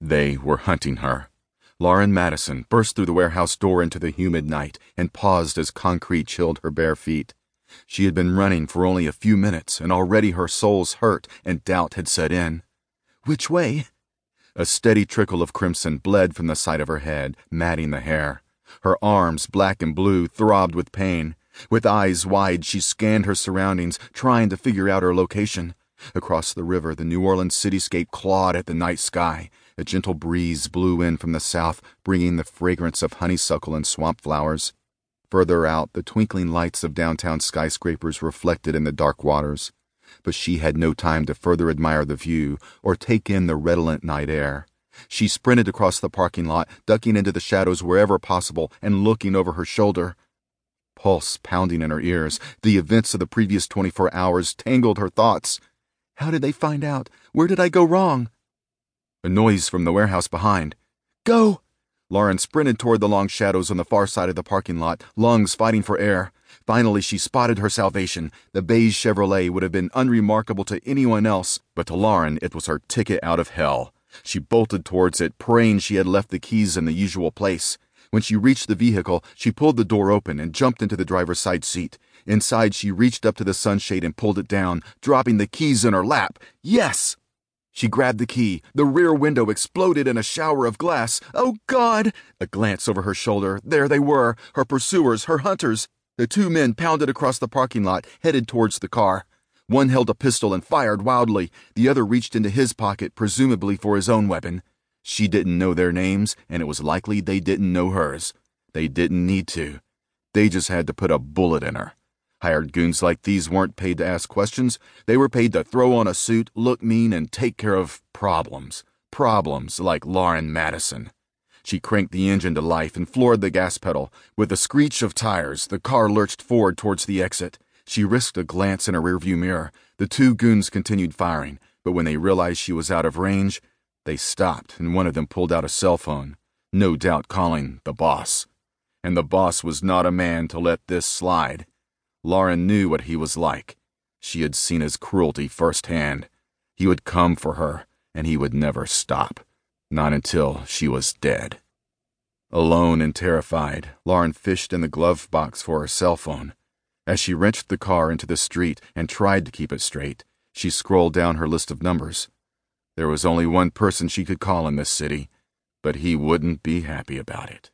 They were hunting her. Lauren Madison burst through the warehouse door into the humid night and paused as concrete chilled her bare feet. She had been running for only a few minutes, and already her soles hurt and doubt had set in. Which way? A steady trickle of crimson bled from the side of her head, matting the hair. Her arms, black and blue, throbbed with pain. With eyes wide, she scanned her surroundings, trying to figure out her location. Across the river, the New Orleans cityscape clawed at the night sky. A gentle breeze blew in from the south, bringing the fragrance of honeysuckle and swamp flowers. Further out, the twinkling lights of downtown skyscrapers reflected in the dark waters. But she had no time to further admire the view or take in the redolent night air. She sprinted across the parking lot, ducking into the shadows wherever possible and looking over her shoulder. Pulse pounding in her ears, the events of the previous 24 hours tangled her thoughts. How did they find out? Where did I go wrong? A noise from the warehouse behind. Go! Lauren sprinted toward the long shadows on the far side of the parking lot, lungs fighting for air. Finally, she spotted her salvation. The beige Chevrolet would have been unremarkable to anyone else, but to Lauren, it was her ticket out of hell. She bolted towards it, praying she had left the keys in the usual place. When she reached the vehicle, she pulled the door open and jumped into the driver's side seat. Inside, she reached up to the sunshade and pulled it down, dropping the keys in her lap. Yes! She grabbed the key. The rear window exploded in a shower of glass. Oh, God! A glance over her shoulder. There they were, her pursuers, her hunters. The two men pounded across the parking lot, headed towards the car. One held a pistol and fired wildly. The other reached into his pocket, presumably for his own weapon. She didn't know their names, and it was likely they didn't know hers. They didn't need to. They just had to put a bullet in her. Hired goons like these weren't paid to ask questions. They were paid to throw on a suit, look mean, and take care of problems. Problems like Lauren Madison. She cranked the engine to life and floored the gas pedal. With a screech of tires, the car lurched forward towards the exit. She risked a glance in her rearview mirror. The two goons continued firing, but when they realized she was out of range, they stopped and one of them pulled out a cell phone, no doubt calling the boss. And the boss was not a man to let this slide. Lauren knew what he was like. She had seen his cruelty firsthand. He would come for her, and he would never stop. Not until she was dead. Alone and terrified, Lauren fished in the glove box for her cell phone. As she wrenched the car into the street and tried to keep it straight, she scrolled down her list of numbers. There was only one person she could call in this city, but he wouldn't be happy about it.